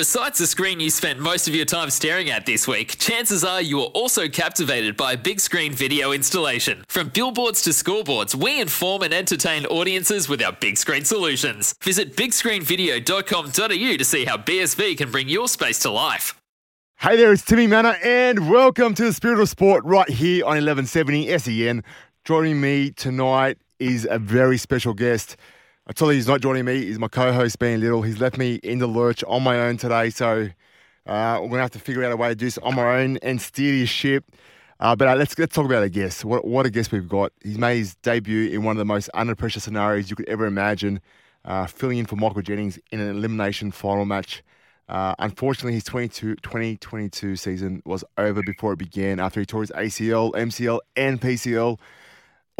Besides the screen you spent most of your time staring at this week, chances are you are also captivated by a big screen video installation. From billboards to scoreboards, we inform and entertain audiences with our big screen solutions. Visit bigscreenvideo.com.au to see how BSV can bring your space to life. Hey there, it's Timmy Mannah, and welcome to the Spirit of Sport right here on 1170 SEN. Joining me tonight is a very special guest. You, he's not joining me. He's my co-host, Ben Little. He's left me in the lurch on my own today, so uh, we're gonna have to figure out a way to do this on my own and steer this ship. Uh, but uh, let's let's talk about a guest. What what a guest we've got. He's made his debut in one of the most under pressure scenarios you could ever imagine, uh, filling in for Michael Jennings in an elimination final match. Uh, unfortunately, his 22, 2022 season was over before it began after he tore his ACL, MCL, and PCL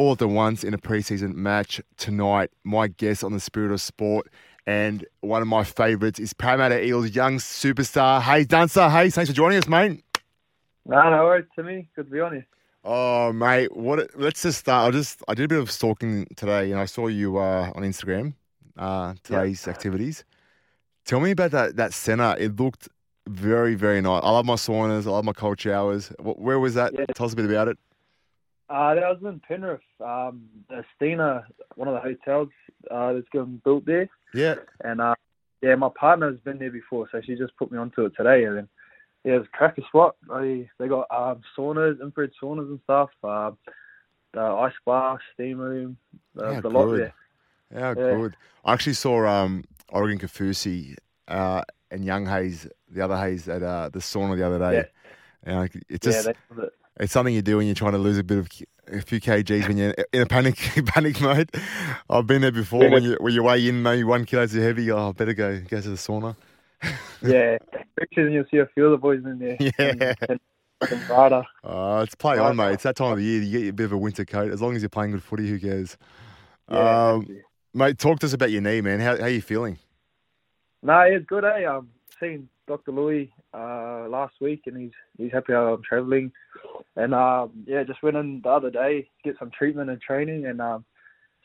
all at the once in a preseason match tonight. My guest on the Spirit of Sport and one of my favourites is Parramatta Eels young superstar Haze Dunster. Haze, thanks for joining us, mate. No, no worries to me. Good to be on here. Oh, mate, what? Let's just start. I just I did a bit of stalking today, and I saw you uh, on Instagram. Uh, today's yeah. activities. Tell me about that that center. It looked very very nice. I love my saunas. I love my cold showers. Where was that? Yeah. Tell us a bit about it. Uh, that was in Penrith. Um, Estina, one of the hotels uh, that's getting built there. Yeah. And uh, yeah, my partner's been there before, so she just put me onto it today. And then yeah, it's a cracker spot. They they got um, saunas, infrared saunas and stuff. Uh, the ice bar, steam room, the, yeah, the lot there. Yeah, yeah, good. I actually saw um, Oregon Kaufusi uh, and Young Hayes, the other Hayes, at uh, the sauna the other day. Yeah. And it just yeah, it. It's something you do when you're trying to lose a bit of a few kgs when you're in a panic panic mode. I've been there before when you when you weigh in maybe one kilo too heavy. Oh, I better go go to the sauna. yeah, pictures and you'll see a few of the boys in there. Yeah. And, and oh, it's play on, mate. It's that time of the year. You get a bit of a winter coat. As long as you're playing good footy, who cares? Yeah, um, mate, talk to us about your knee, man. How how are you feeling? No, it's good. Eh? Um, seen Dr. Louis uh, last week, and he's he's happy I'm travelling. And um, yeah, just went in the other day get some treatment and training, and um,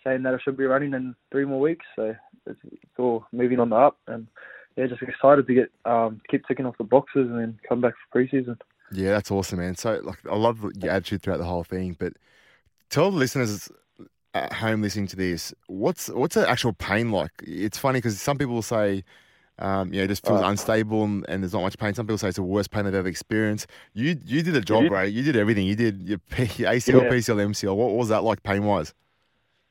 saying that I should be running in three more weeks. So it's, it's all moving on the up, and yeah, just excited to get um, keep ticking off the boxes and then come back for preseason. Yeah, that's awesome, man. So like, I love your attitude throughout the whole thing, but tell the listeners at home listening to this, what's what's the actual pain like? It's funny because some people will say um, you know, just feels unstable and, and, there's not much pain. Some people say it's the worst pain they've ever experienced. You you did a job, right? You did everything. You did your, your ACL, yeah. PCL, MCL. What, what, was that like pain wise?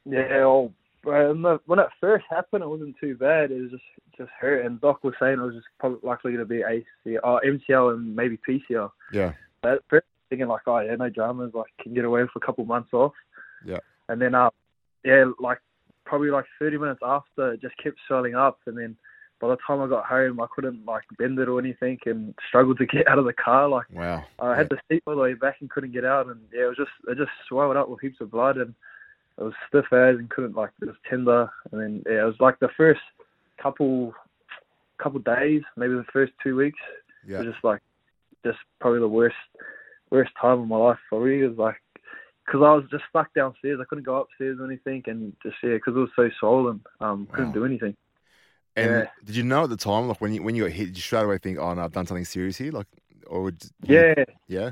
Yeah, well, when it first happened, it wasn't too bad. It was just just hurt, and Doc was saying it was just probably likely going to be ACL, or MCL, and maybe PCL. Yeah. But first thinking like, oh yeah, no dramas, like can get away for a couple months off. Yeah. And then uh, yeah, like probably like 30 minutes after, it just kept swelling up, and then by the time I got home, I couldn't like bend it or anything, and struggled to get out of the car. Like, wow, I had yeah. to seat all the way back and couldn't get out, and yeah, it was just it just swelled up with heaps of blood, and it was stiff as and couldn't like it was tender, and then yeah, it was like the first couple couple days, maybe the first two weeks, yeah. it was just like just probably the worst worst time of my life for me. It was like because I was just stuck downstairs. I couldn't go upstairs or anything, and just yeah, because it was so swollen, um, couldn't do anything. And yeah. did you know at the time, like when you when you got hit, did you straight away think, "Oh no, I've done something serious here"? Like, or would you, yeah, yeah.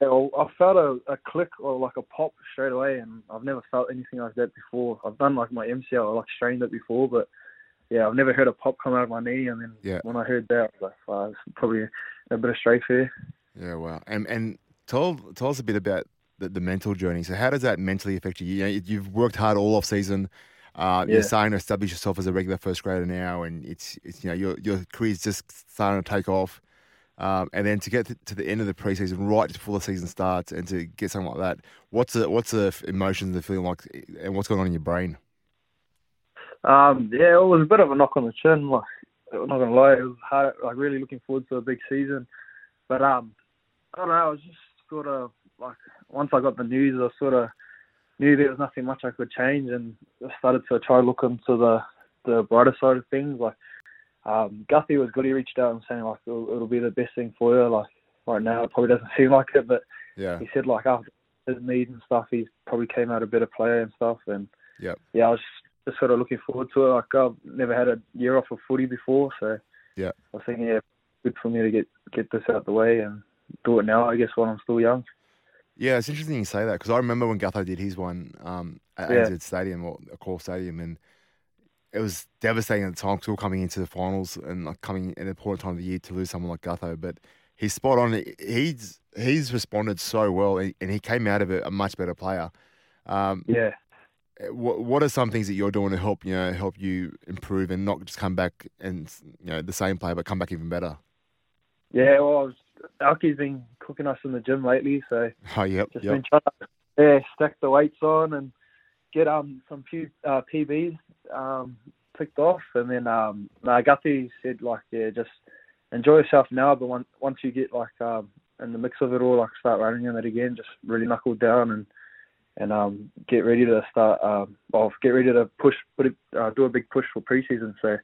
Yeah, well, I felt a, a click or like a pop straight away, and I've never felt anything like that before. I've done like my MCL, I like strained it before, but yeah, I've never heard a pop come out of my knee. And then yeah. when I heard that, I was like, oh, it's probably a bit of strafe here. Yeah, wow. And and tell tell us a bit about the, the mental journey. So how does that mentally affect you? You know, you've worked hard all off season. Uh, yeah. You're starting to establish yourself as a regular first grader now, and it's it's you know your your career's just starting to take off. Um, and then to get to the end of the preseason, right before the season starts, and to get something like that, what's the what's the emotions, the feeling like, and what's going on in your brain? Um, yeah, it was a bit of a knock on the chin. Like, I'm not gonna lie, it was hard. Like, really looking forward to a big season, but um, I don't know. I was just sort of like once I got the news, I sort of knew there was nothing much I could change, and I started to try to look into the the brighter side of things. Like um, Guthrie was good. He reached out and saying like it'll, it'll, be the best thing for you. Like right now, it probably doesn't seem like it, but yeah, he said like after his needs and stuff, he's probably came out a better player and stuff. And yeah, yeah, I was just sort of looking forward to it. Like I've never had a year off of footy before, so Yeah. I was thinking, yeah, good for me to get get this out the way and do it now. I guess while I'm still young. Yeah, it's interesting you say that because I remember when Gutho did his one um, at Yeah. ANZ Stadium or Accor Stadium, and it was devastating at the time because we were coming into the finals and like coming at an important time of the year to lose someone like Gutho. But he's spot on. He's he's responded so well, and he came out of it a much better player. Um, Yeah. what what are some things that you're doing to help you know help you improve and not just come back and you know the same player, but come back even better? Yeah. Well, I was, Alki's been cooking us in the gym lately, so Oh, yep, just yep. been trying to yeah stack the weights on and get um some few uh, PBs um picked off, and then um Guthrie said like yeah just enjoy yourself now, but once once you get like um in the mix of it all, like start running in it again, just really knuckle down and and um get ready to start um well get ready to push put it, uh, do a big push for preseason. So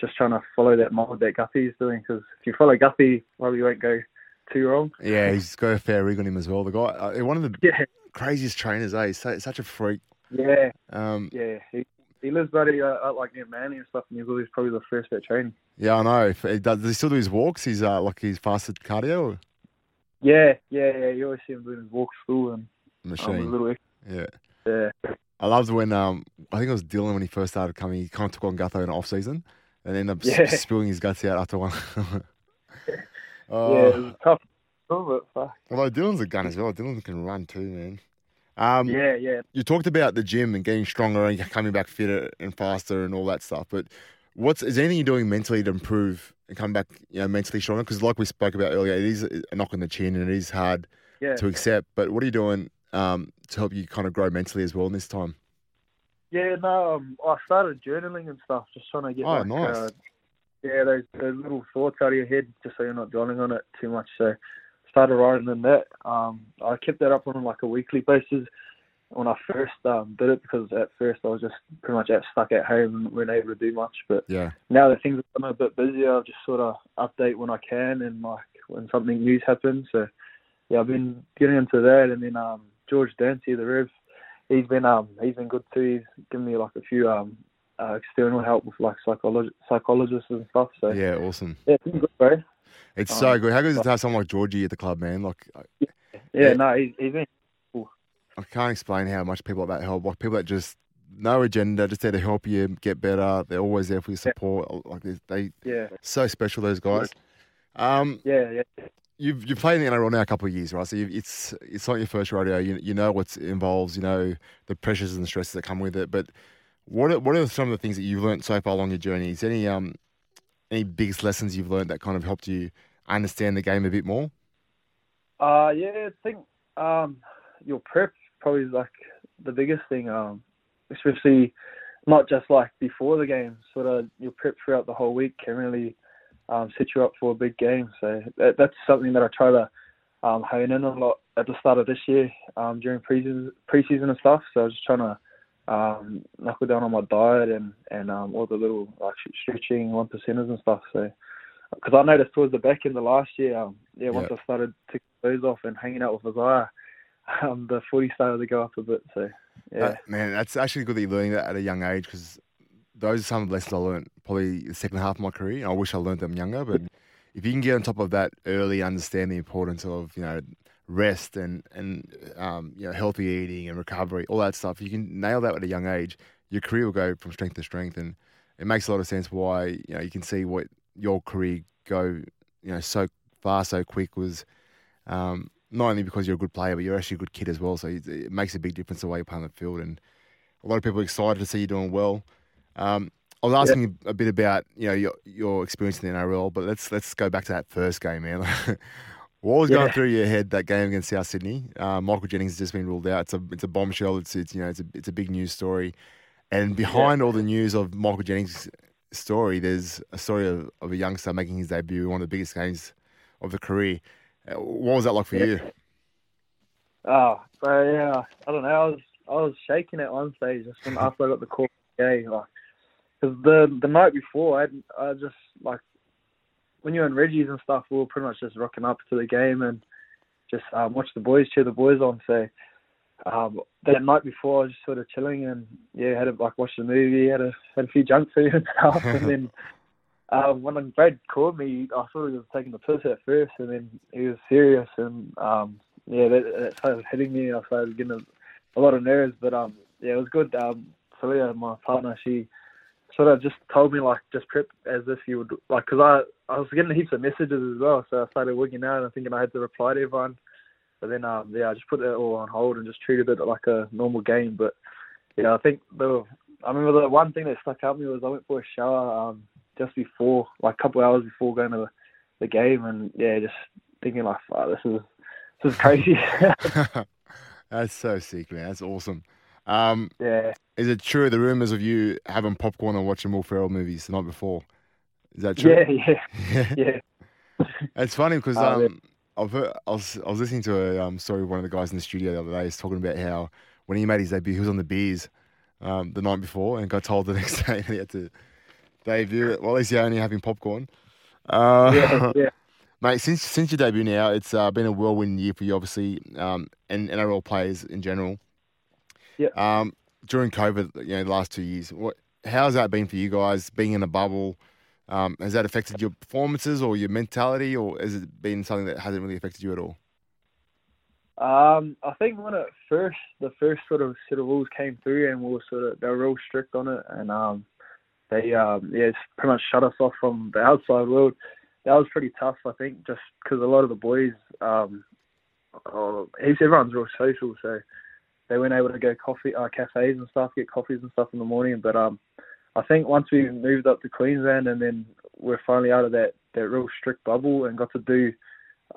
just trying to follow that mold that Guthie's doing because if you follow Guthie, probably won't go too wrong. Yeah, he's got a fair rig on him as well. The guy, uh, one of the Yeah, craziest trainers, eh? He's so, such a freak. yeah. Um, Yeah, he he lives bloody uh, out like near Manly and stuff, and he's always probably the first at training. yeah, I know. If he does, does he still do his walks? He's uh, like he's fasted cardio or Yeah, yeah, yeah. You always see him doing his walk school and um, a machine. little. Yeah, Yeah, I loved when um, I think it was Dylan when he first started coming. He kind of took on Gutho in off season and ended up Yeah. spilling his guts out after one. yeah. oh, It was tough, fuck. although Dylan's a gun as well. Dylan can run too, man. Um, Yeah, yeah. you talked about the gym and getting stronger and coming back fitter and faster and all that stuff. But what's is there anything you're doing mentally to improve and come back, you know, mentally stronger? Because like we spoke about earlier, it is a knock on the chin and it is hard Yeah, to accept. But what are you doing um, to help you kind of grow mentally as well in this time? yeah. No, um, I started journaling and stuff, just trying to get Oh, like, nice. uh, yeah, those, those little thoughts out of your head, just so you're not dwelling on it too much. So, started writing in that. Um, I kept that up on like a weekly basis when I first um, did it because at first I was just pretty much at, stuck at home and weren't able to do much. But Yeah, now that things are a bit busier, I just sort of update when I can and like when something news happens. So yeah, I've been getting into that, and then um, George Dancy, the Rev, he's been um he's been good too. He's given me like a few um uh, external help with like psycholog- psychologists and stuff. So yeah, yeah, awesome. it's been good, bro. It's Um, so good. How good is it to have someone like Georgie at the club, man? Like, I, Yeah, Yeah. no, he's, he's been cool. I can't explain how much people like that help. Like people that just no agenda, just there to help you get better. They're always there for your support. Like they, they yeah so special. Those guys. Um, yeah yeah you've you've played in the NRL now a couple of years, right? So you it's it's not your first rodeo. You you know what involves. You know the pressures and the stresses that come with it. But what are, what are some of the things that you've learned so far along your journey? Is any um any biggest lessons you've learned that kind of helped you understand the game a bit more? Uh, yeah, I think um, your prep probably like the biggest thing. Um, especially not just like before the game, sort of your prep throughout the whole week can really um, set you up for a big game. So that, that's something that I try to um, hone in a lot at the start of this year um, during preseason, preseason and stuff. So I was just trying to um, knuckle down on my diet and and um, all the little like stretching one percenters and stuff. So because I noticed towards the back end of last year, um, yeah, once Yeah. I started ticking those off and hanging out with Isaiah, um, the footy started to go up a bit. So yeah, Uh, man, that's actually good that you're learning that at a young age because those are some of the lessons I learned probably the second half of my career. And I wish I learned them younger, but if you can get on top of that early, understand the importance of you know rest and and um, you know healthy eating and recovery, all that stuff. You can nail that at a young age. Your career will go from strength to strength, and it makes a lot of sense why you know you can see what your career go you know so far so quick was. Um, not only because you're a good player, but you're actually a good kid as well. So it, it makes a big difference the way you play on the field. And a lot of people are excited to see you doing well. Um, I was asking you a bit about you know your your experience in the NRL, but let's let's go back to that first game, man. what was going through your head that game against South Sydney? Uh, Michael Jennings has just been ruled out. It's a it's a bombshell. It's it's you know it's a it's a big news story, and behind all the news of Michael Jennings' story, there's a story of, of a youngster making his debut in one of the biggest games of the career. Uh, What was that like for you? Oh, so yeah, I don't know. I was I was shaking at one stage just when after I got the call. Yeah, like because the the night before, I I just like when you're in Reggie's and stuff, we were pretty much just rocking up to the game and just um, watch the boys cheer the boys on. So um, that night before, I was just sort of chilling and yeah, had to like watch the movie, had a had a few junk food and stuff, and then um, when Brad called me, I thought he was taking the piss at first, and then he was serious, and um, yeah, that, that started hitting me. I started getting a, a lot of nerves, but um, yeah, it was good. Um, Celia, my partner, she sort of just told me like just prep as if you would like because I I was getting heaps of messages as well, so I started working out and thinking I had to reply to everyone. But then um, yeah, I just put it all on hold and just treated it like a normal game. But yeah, I think the I remember the one thing that stuck out me was I went for a shower um, just before, like a couple hours before going to the, the game, and yeah, just thinking like, wow, this is this is crazy. That's so sick, man. That's awesome. Um, yeah. Is it true the rumors of you having popcorn and watching Will Ferrell movies the night before? Is that true? Yeah, yeah, yeah. it's funny because Oh, yeah. um, I've heard, I was I was listening to a um, story of one of the guys in the studio the other day. He's talking about how when he made his debut, he was on the beers um, the night before and got told the next day that he had to debut it. Well, at least you're only having popcorn. Uh, yeah, yeah. Mate, since since your debut now, it's uh, been a whirlwind year for you, obviously, um, and NRL players in general. Yeah. Um, during COVID, you know, the last two years, what how's that been for you guys? Being in a bubble, um, has that affected your performances or your mentality, or has it been something that hasn't really affected you at all? Um, I think when it first, the first sort of set of rules came through, and we were sort of they were real strict on it, and um, they um, yeah, pretty much shut us off from the outside world. That was pretty tough, I think, just because a lot of the boys, um, oh, everyone's real social, so they weren't able to go coffee, uh, cafes and stuff, get coffees and stuff in the morning. But um, I think once we moved up to Queensland, and then we're finally out of that that real strict bubble, and got to do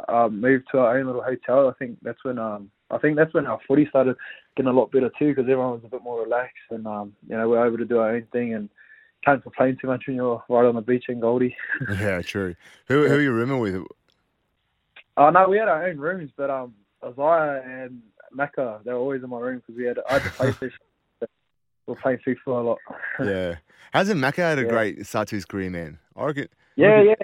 um, moved to our own little hotel. I think that's when um, I think that's when our footy started getting a lot better too, because everyone was a bit more relaxed, and um, you know we're able to do our own thing and can't complain too much when you're right on the beach in Goldie. yeah, true. Who who are you rooming with? Oh no, we had our own rooms, but um, Isaiah and Macca, they were always in my room because we had I had the PlayStation. we were playing FIFA a lot. Yeah, hasn't Macca had a Yeah. great start to his career, man? I reckon. Yeah, yeah.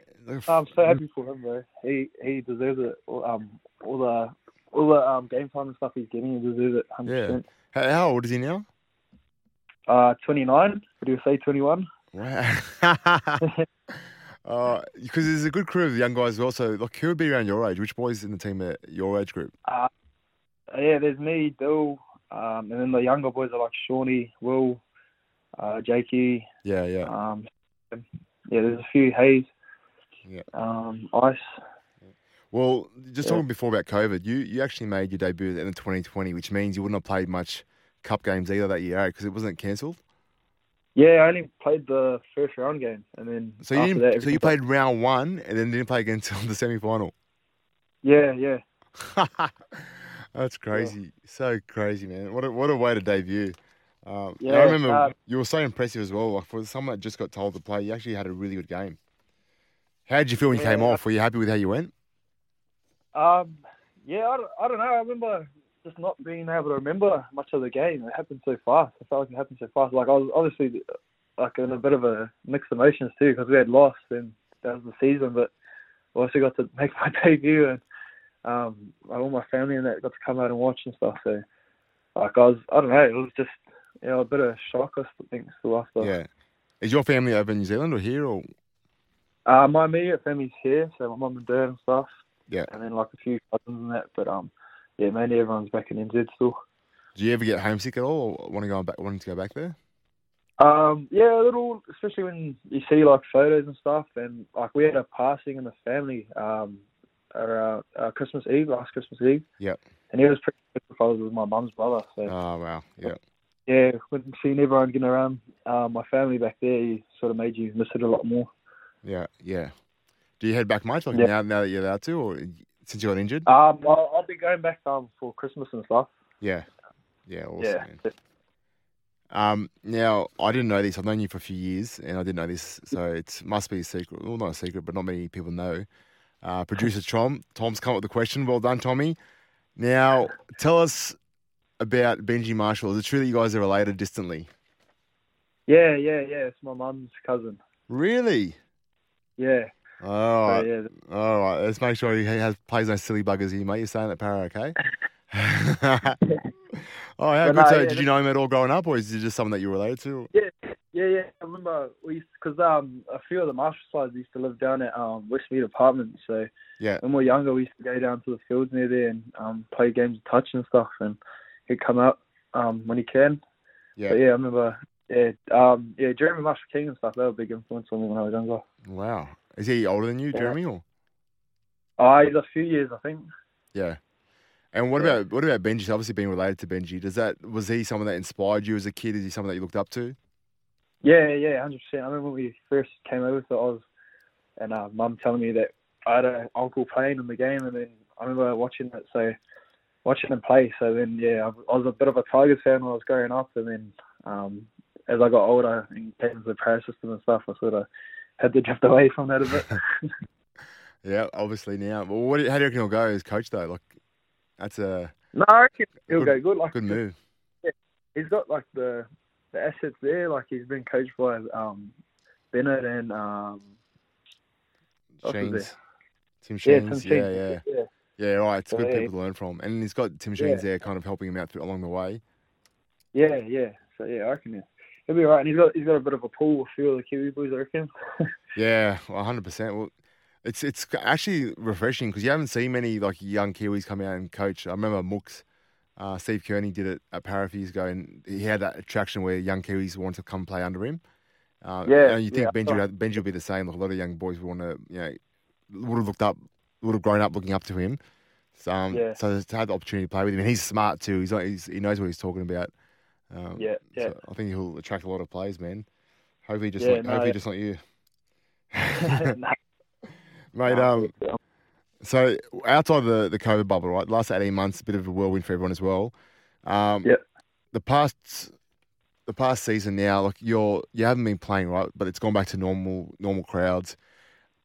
I'm so happy for him, bro. He he deserves it. All- Um, all the all the um game time and stuff he's getting, he deserves it. Hundred Yeah. percent. How, old is he now? Uh, 29. Would you say 21? Wow. Uh, because there's a good crew of young guys as well. So, like, who would be around your age? Which boys in the team are your age group? Uh, yeah, there's me, Bill, um, and then the younger boys are like Shawnee, Will, uh, Jakey. Yeah, yeah. Um, yeah, there's a few Hayes. Yeah. Um, Ice. Well, just Yeah. talking before about COVID, you, you actually made your debut at the end of 2020, which means you wouldn't have played much cup games either that year because it wasn't cancelled. Yeah, I only played the first round game, and then So you that, so you played round one and then didn't play again until the semi final. Yeah, yeah. That's crazy. So crazy, man. What a, what a way to debut. Um, Yeah, I remember you were so impressive as well. Like for someone that just got told to play, you actually had a really good game. How did you feel when you came Yeah. off? Were you happy with how you went? Um, yeah, I don't, I don't know. I remember just not being able to remember much of the game. It happened so fast. I felt like it happened so fast. Like I was obviously like in a bit of a mixed emotions too because we had lost and that was the season, but I also got to make my debut and um, all my family and that got to come out and watch and stuff. So like I was, I don't know, it was just you know a bit of shock. I think us. But, Yeah. Is your family over in New Zealand or here or? Uh, my immediate family's here, so my mum and dad and stuff. Yeah. And then like a few cousins and that, but um, yeah, mainly everyone's back in NZ still. Do you ever get homesick at all, or want to go back? Wanting to go back there? Um, yeah, a little, especially when you see like photos and stuff, and like we had a passing in the family um around uh, Christmas Eve, last Christmas Eve. Yep. And he was pretty because it was my mum's brother. So Oh wow, yeah, yeah, when seeing everyone getting around uh, my family back there, you sort of made you miss it a lot more. yeah, yeah. Do you head back much, like Yeah. now, now that you're allowed to, or since you got injured? Um, I'll, I'll be going back um for Christmas and stuff. Yeah, yeah, awesome. yeah. Um, now I didn't know this. I've known you for a few years, and I didn't know this, so it must be a secret. Well, not a secret, but not many people know. Uh, producer Tom, Tom's come up with the question. Well done, Tommy. Now tell us about Benji Marshall. Is it true that you guys are related distantly? Yeah, yeah, yeah. It's my mum's cousin. Really? Yeah. All So, right. yeah. All right. Let's make sure he has plays no silly buggers here, mate. You're saying that para, okay? oh, how But good. no, so, yeah, did you know him at all growing up, or is he just someone that you're related to? Yeah, yeah, yeah. I remember we because um a few of the Marshall sides used to live down at um Westmead Apartments. So Yeah. when we were younger, we used to go down to the fields near there and um play games of touch and stuff. And he'd come out um when he can. Yeah. But yeah, I remember. Yeah, um, yeah, Jeremy Marshall King and stuff. They were a big influence on me when I was younger. Wow. Is he older than you, Yeah. Jeremy? Or Oh, he's a few years, I think. yeah. And what Yeah. about what about Benji? Obviously, being related to Benji, does that was he someone that inspired you as a kid? Is he someone that you looked up to? Yeah, yeah, hundred percent. I remember when we first came over to Oz, and uh, Mum telling me that I had an uncle playing in the game, and then I remember watching it. So watching him play. So then, yeah, I I was a bit of a Tigers fan when I was growing up, and then um, as I got older and came into the pro system and stuff, I sort of had to drift away from that a bit. Yeah, obviously now. Well, what, how do you reckon he'll go as coach though? Like, that's a no, I reckon he'll Good- go good. Like good move. he's got like the the assets there. Like he's been coached by um, Bennett and um, What was Sheens, Tim yeah, Sheens. Tim Yeah, yeah, yeah. yeah. Right, it's So, good yeah. people to learn from, and he's got Tim. Sheens there, kind of helping him out through, along the way. Yeah, yeah. So yeah, I reckon yeah. he'll be alright. And he's got he's got a bit of a pull with a few of the Kiwi boys, I reckon. Yeah, one hundred percent. Well, it's it's actually refreshing because you haven't seen many like young Kiwis come out and coach. I remember Mooks, uh, Steve Kearney did it at Para a few years ago, and he had that attraction where young Kiwis wanted to come play under him. Uh, Yeah, and you think yeah, Benji would, Benji will be the same. Like a lot of young boys want to, you know, would have looked up, would have grown up looking up to him. So, um, Yeah. so to have the opportunity to play with him, and he's smart too. He's, not, he's he knows what he's talking about. Um, Yeah, yeah. So I think he'll attract a lot of players, man. Hopefully, just Yeah, like, no, hopefully yeah. just not you. Mate, um. So outside the the COVID bubble, right? Last eighteen months, a bit of a whirlwind for everyone as well. Um, Yep. The past, the past season now, like you're you haven't been playing, right? But it's gone back to normal normal crowds.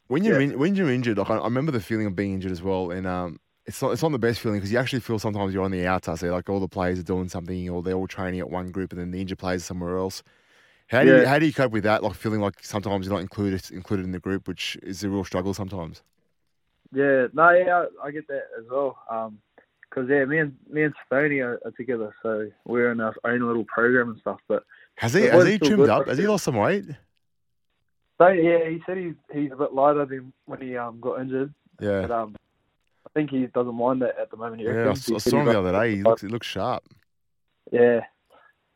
When you're Yeah. in, when you're injured, like I, I remember the feeling of being injured as well, and um, it's not it's not the best feeling because you actually feel sometimes you're on the outside. So like all the players are doing something, or they're all training at one group, and then the injured players are somewhere else. How do you how do you cope with that? Like feeling like sometimes you're not included included in the group, which is a real struggle sometimes. Yeah, no, yeah, I, get that as well. Um 'cause yeah, me and me and Stoney are, are together, so we're in our own little program and stuff. But Has he has he trimmed up? Has he lost some weight? so yeah, he said he's he's a bit lighter than when he um got injured. Yeah. But um, I think he doesn't mind that at the moment. Yeah, I, reckons. s- He I saw him the other day. He looks, he looks sharp. Yeah,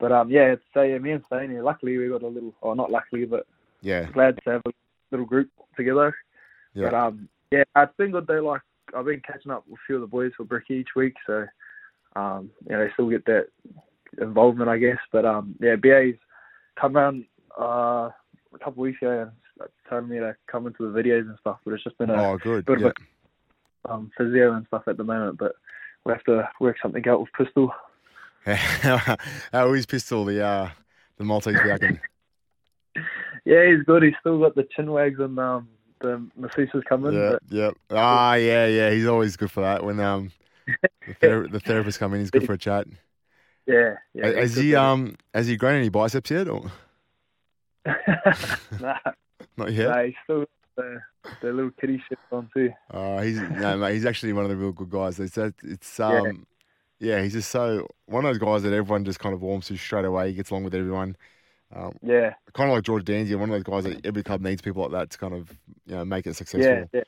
but um, yeah, so yeah, me and Stoney. Luckily, we got a little, or not luckily, but Yeah, glad to have a little group together. yeah, But um, yeah, it's been good though. Like I've been catching up with a few of the boys for Bricky each week, so um, you know, they still get that involvement, I guess. But um, yeah, BA's come around uh a couple of weeks ago and told me to come into the videos and stuff. But it's just been a Oh, good. bit of Yeah. um physio and stuff at the moment. But we have to work something out with Pistol. How is Pistol, the uh, the Maltese Falcon? Yeah, he's good. He's still got the chin wags and um the masseuses come in. Yeah, yeah. Ah, yeah, yeah. He's always good for that. When um, the, ther- the therapist come in, he's good for a chat. yeah, yeah. has he um, has he grown any biceps yet, or nah, not yet? nah, he's still the, the little kitty shit on too. Uh, he's no, mate. He's actually one of the real good guys. It's that it's um, yeah. He's just so one of those guys that everyone just kind of warms to straight away. He gets along with everyone. Um, Yeah, kind of like George Danzy, one of those guys that every club needs people like that to kind of you know make it successful. yeah,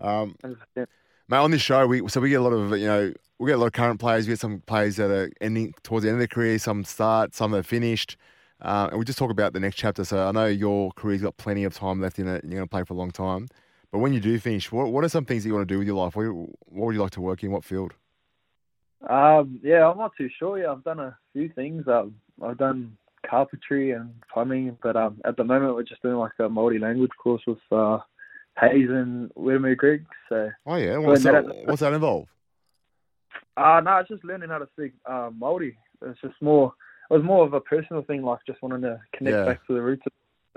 yeah. Um, 100%. mate, on this show, we so we get a lot of you know we get a lot of current players. We get some players that are ending towards the end of their career, some start, some are finished, uh, and we just talk about the next chapter. So I know your career's got plenty of time left in it, and you're going to play for a long time. But when you do finish, what what are some things that you want to do with your life? What, what would you like to work in? What field? Um, yeah, I'm not too sure. Yeah, I've done a few things. Um, I've done carpentry and plumbing, but um, at the moment we're just doing like a multi-language course with uh, Hayes and Wiremu Greig. So, Oh yeah, what's that- that, what's that involve? uh, no, it's just learning how to speak uh, Māori. It's just more. It was more of a personal thing, like just wanting to connect Yeah. back to the roots a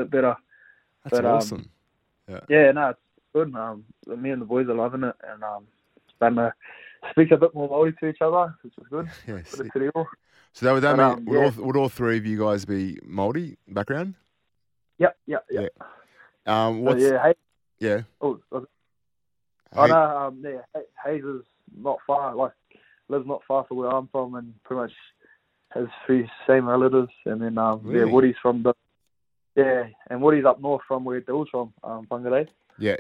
bit better. That's But, um, awesome. Yeah, Yeah, no, it's good. Um, me and the boys are loving it, and um, starting to speak a bit more Māori to each other, which is good. yeah, Bit sick. of te reo. So that would that But, mean um, would, yeah. all, would all three of you guys be Māori background? Yep, yep, yep. Yeah. Um, So, what's yeah, Hayes. yeah? Oh, oh Hey- no, um, yeah, Hay- Hayes is not far. Like lives not far from where I'm from, and pretty much has three same relatives. And then um, yeah, Woody's from the Yeah, and Woody's up north from where Dill's from, um, Whangarei. Yeah.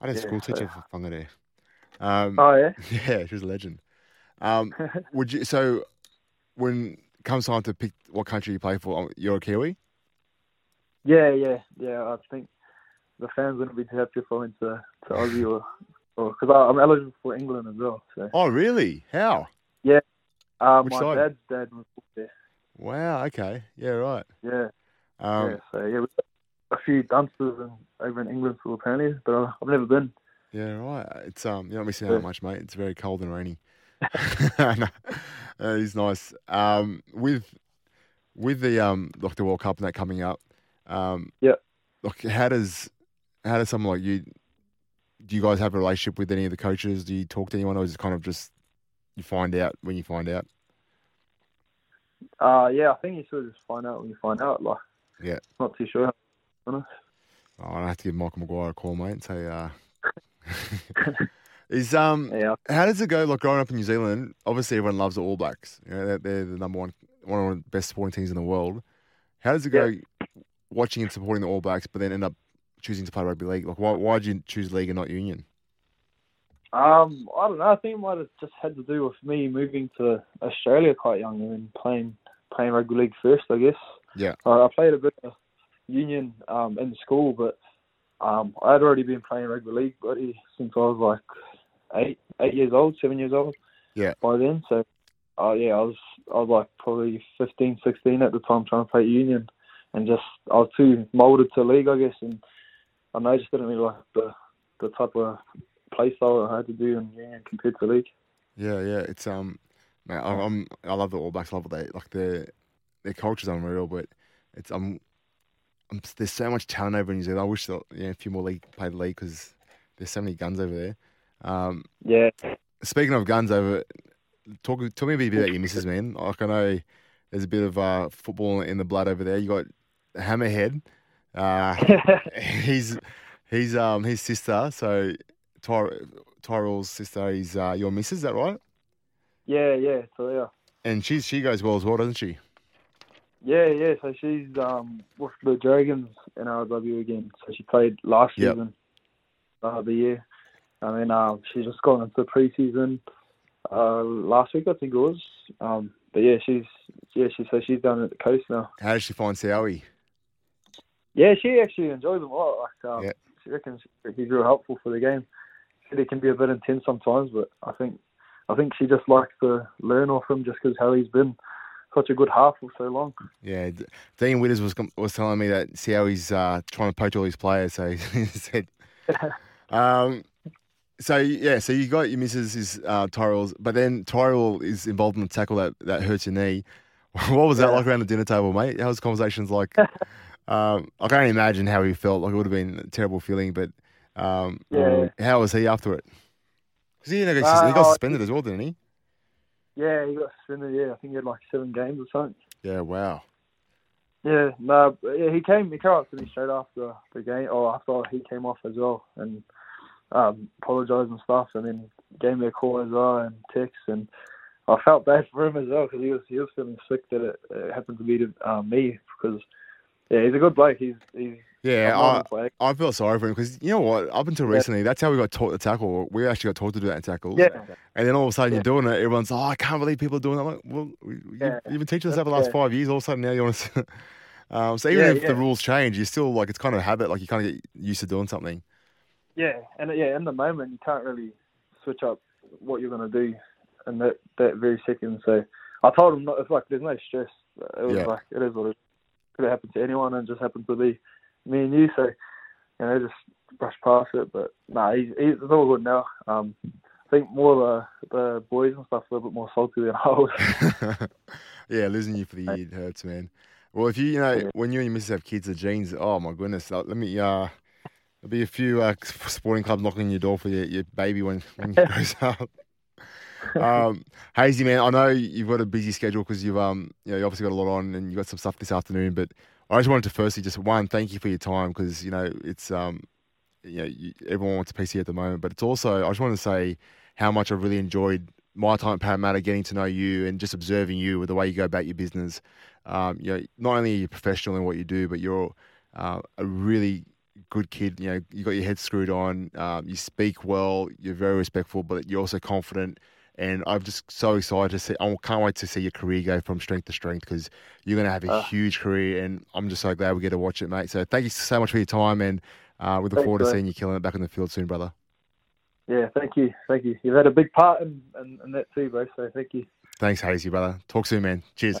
I had a Yeah, school so- for Whangarei. Um, Oh yeah. Yeah, she was a legend. Um, would you? So, when it comes time to pick what country you play for, um, you're a Kiwi. Yeah, yeah, yeah. I think the fans wouldn't be too happy if I went to, to Aussie or because I'm eligible for England as well. So Oh, really? How? uh, Which my side? dad's dad was there. Wow. Okay. Yeah. Right. Yeah, Um, yeah. So yeah, we've got a few Dunsters in, over in England for apparently, but I- I've never been. yeah. Right. It's um. You're not missing Yeah. out much, mate. It's very cold and rainy. no, it's nice. Um, with with the um like the World Cup and that coming up. Um, Yeah. Like, how does how does someone like you? Do you guys have a relationship with any of the coaches? Do you talk to anyone, or is it kind of just you find out when you find out? Uh, yeah, I think you sort of just find out when you find out. Like, Yeah. not too sure. Honest. Oh, I have to give Michael Maguire a call, mate. and say, uh, is um, Yeah, how does it go? Like growing up in New Zealand, obviously everyone loves the All Blacks. You know, they're, they're the number one, one of the best sporting teams in the world. How does it go watching and supporting the All Blacks, but then end up choosing to play rugby league? Like, why why did you choose league and not union? Um, I don't know. I think it might have just had to do with me moving to Australia quite young and then playing playing rugby league first. I guess. Yeah. Uh, I played a bit of union um, in school, but um, I had already been playing rugby league buddy since I was like eight eight years old, seven years old. Yeah. By then, so uh, yeah, I was I was like probably 15, 16 at the time trying to play union, and just I was too molded to league, I guess, and I know I just didn't really like the the type of play style I had to do in union compared to league. Yeah, yeah. It's um, man, I'm, I'm I love the All Blacks. I love what they like their their culture's unreal, but it's um, I'm, there's so much talent over in New Zealand. I wish that you know, a few more league played league because there's so many guns over there. Um, Yeah, speaking of guns over, talk tell me a bit about your missus, man. Like I know there's a bit of uh, football in the blood over there. You got Hammerhead. Uh, he's he's um his sister. So Ty- Tyrell's sister is uh, your missus. Is that right? yeah, yeah. So yeah, And she's she goes well as well, doesn't she? yeah, yeah. So she's um with the Dragons in RW again. So she played last Yep. season, uh, the year, and mean, she's just gone into the preseason uh last week I think it was. Um, but yeah, she's yeah she so she's down at the coast now. How does she find Sowie? Yeah, she actually enjoys him a lot. Like, um, Yeah. she reckons he's real helpful for the game. Said he can be a bit intense sometimes, but I think I think she just likes to learn off him just because how he's been such a good half for so long. Yeah, Dean Widders was was telling me that Sowie's uh, trying to poach all his players. So he said, um, so yeah, so you got your missus is uh, Tyrell's, but then Tyrell is involved in the tackle that, that hurts your knee. What was that Yeah. like around the dinner table, mate? How was conversations like? um, I can't imagine how he felt. Like it would have been a terrible feeling, but um, Yeah. how was he after it? Because he, know, he Uh, got oh, suspended as well, didn't he? Yeah, he got suspended. Yeah, I think he had like seven games or something. Yeah, wow. Yeah, no, yeah, he came. He came up to me straight after the game, or after he came off as well, and um, apologised and stuff, and then gave me a call as well and text, and I felt bad for him as well because he was he was feeling sick that it, it happened to be to um, me because yeah, he's a good bloke. He's he's Yeah, I, him for ages. I feel sorry for him because you know what? Up until Yeah. recently, that's how we got taught to tackle. We actually got taught to do that in tackles. yeah, And then all of a sudden Yeah. you're doing it. Everyone's, oh, I can't believe people are doing that. Like, well, you, Yeah. you've been teaching us for the last Yeah. five years. All of a sudden now you want to. um, so even Yeah, if the rules change, you're still like it's kind of a habit. Like you kind of get used to doing something. Yeah, and yeah, in the moment you can't really switch up what you're gonna do in that that very second. So I told him not, it's like there's no stress. It was Yeah. like it is what it could have happened to anyone, and it just happened to be me and you. So you know, just brush past it. But nah, he's, he's it's all good now. Um, I think more the the boys and stuff are a little bit more salty than I was. yeah, losing you for the year hurts, man. Well, if you, you know, Yeah. when you and your missus have kids, the genes, oh my goodness, uh, let me, uh, there'll be a few uh, sporting clubs knocking on your door for your, your baby when, when he grows up. um, Hazy, man, I know you've got a busy schedule because you've, um, you know, you obviously got a lot on and you got some stuff this afternoon, but I just wanted to firstly just one, thank you for your time because, you know, it's, um, you know, you, everyone wants a PC at the moment, but it's also, I just want to say how much I've really enjoyed my time at Parramatta, getting to know you and just observing you with the way you go about your business. um, you know, not only are you professional in what you do, but you're uh, a really good kid. You know, you got your head screwed on. Um, you speak well. You're very respectful, but you're also confident. And I'm just so excited to see. I can't wait to see your career go from strength to strength because you're going to have a uh, huge career. And I'm just so glad we get to watch it, mate. So thank you so much for your time, and uh, we look Thanks, forward to seeing you killing it back in the field soon, brother. Yeah, thank you, thank you. You've had a big part in, in, in that too, bro. So thank you. Thanks, Hazy, brother. Talk soon, man. Cheers.